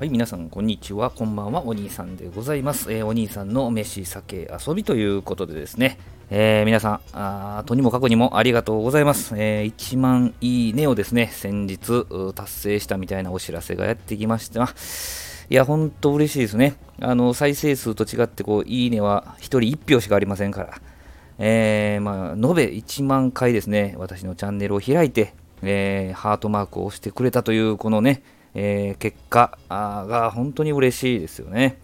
はい、皆さん、こんにちは。こんばんは。お兄さんでございます。えー、お兄さんの飯、酒、遊びということでですね、えー、皆さんあ、とにもかくにもありがとうございます。えー、1万いいねをですね、先日達成したみたいなお知らせがやってきました。いや、ほんと嬉しいですね。あの、再生数と違って、こう、いいねは1人1票しかありませんから。えー、まあ、延べ1万回ですね、私のチャンネルを開いて、えー、ハートマークを押してくれたという、このね、えー、結果が本当に嬉しいですよね。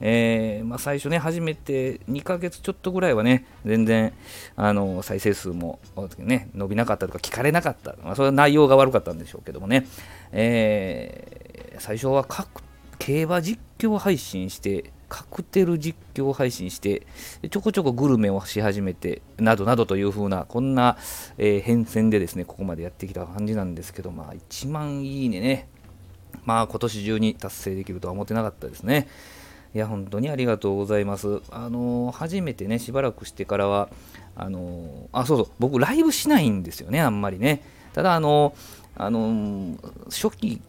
えー、まあ、最初ね、初めて2ヶ月ちょっとぐらいはね、全然あの再生数も、ね、伸びなかったとか聞かれなかった、まあ、それは内容が悪かったんでしょうけどもね、えー、最初は各競馬実況配信して、カクテル実況配信して、ちょこちょこグルメをし始めて、などなどという風な、こんな、えー、変遷でですね、ここまでやってきた感じなんですけど、まあ、1万いいねね、まあ今年中に達成できるとは思ってなかったですね。いや、本当にありがとうございます。あのー、初めてね、しばらくしてからは、あのー、あ、そうそう、僕、ライブしないんですよね、あんまりね。ただ、あのー、あの初期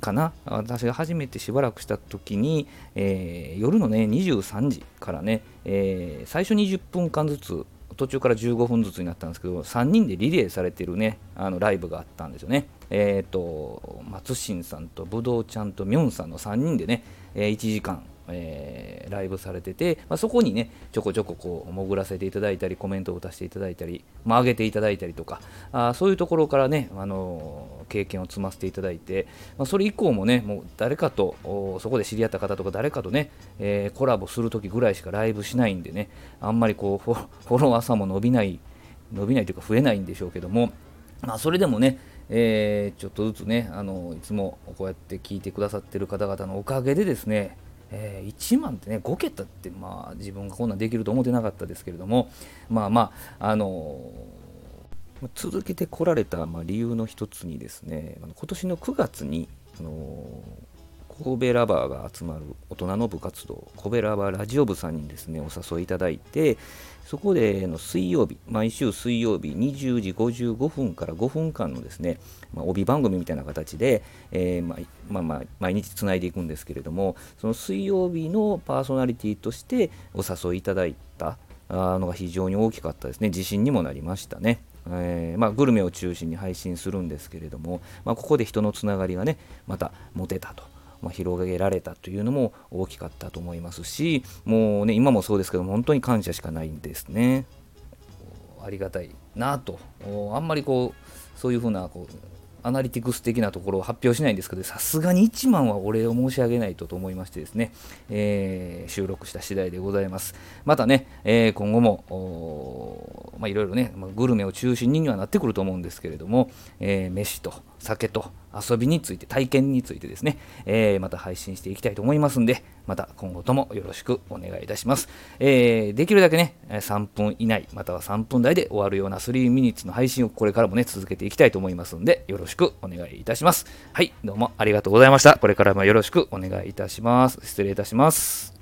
かな、私が初めてしばらくした時に、え夜のね、23時からね、え最初20分間ずつ、途中から15分ずつになったんですけど、3人でリレーされてるね、あのライブがあったんですよね。えっ、ー、と、松新さんとぶどうちゃんとみょんさんの3人でね、え、1時間、えー、ライブされてて、まあ、そこにね、ちょこちょここう潜らせていただいたり、コメントを出していただいたり、まあ、上げていただいたりとか、あそういうところからね、あの経験を積ませていただいて、まあ、それ以降もね、もう誰かと、そこで知り合った方とか、誰かとね、えコラボするときぐらいしかライブしないんでね、あんまりこうフォロワーさんも伸びない、伸びないというか増えないんでしょうけども、まあ、それでもね、えー、ちょっとずつねあのいつもこうやって聞いてくださってる方々のおかげでですね、えー、1万ってね5桁ってまあ自分がこんなんできると思ってなかったですけれどもまあまああの、続けてこられた、理由の一つにですね今年の9月に、あの神戸ラバーが集まる大人の部活動神戸ラバーラジオ部さんにですねお誘いいただいてそこでの水曜日毎週水曜日20時55分から5分間のですね、まあ、帯番組みたいな形で、えー、ままあまあ、毎日つないでいくんですけれどもその水曜日のパーソナリティとしてお誘いいただいたのが非常に大きかったですね自信にもなりましたね。えーまあ、グルメを中心に配信するんですけれども、まあ、ここで人のつながりがねまた持てたとまあ、広げられたというのも大きかったと思いますしもうね今もそうですけど本当に感謝しかないんですね。ありがたいなと。あんまりこうそういうふうなこうアナリティクス的なところを発表しないんですけど、さすがに1万はお礼を申し上げないとと思いましてですね、えー、収録した次第でございます。またね、えー、今後も、まあ、いろいろね、まあ、グルメを中心にはなってくると思うんですけれども、えー、飯と酒と遊びについて、体験についてですね、えー、また配信していきたいと思いますんで、また今後ともよろしくお願いいたします。えー、できるだけね、3分以内、または3分台で終わるような3ミニッツの配信をこれからもね、続けていきたいと思いますんで、よろしくお願いいたします。はい、どうもありがとうございました。これからもよろしくお願いいたします。失礼いたします。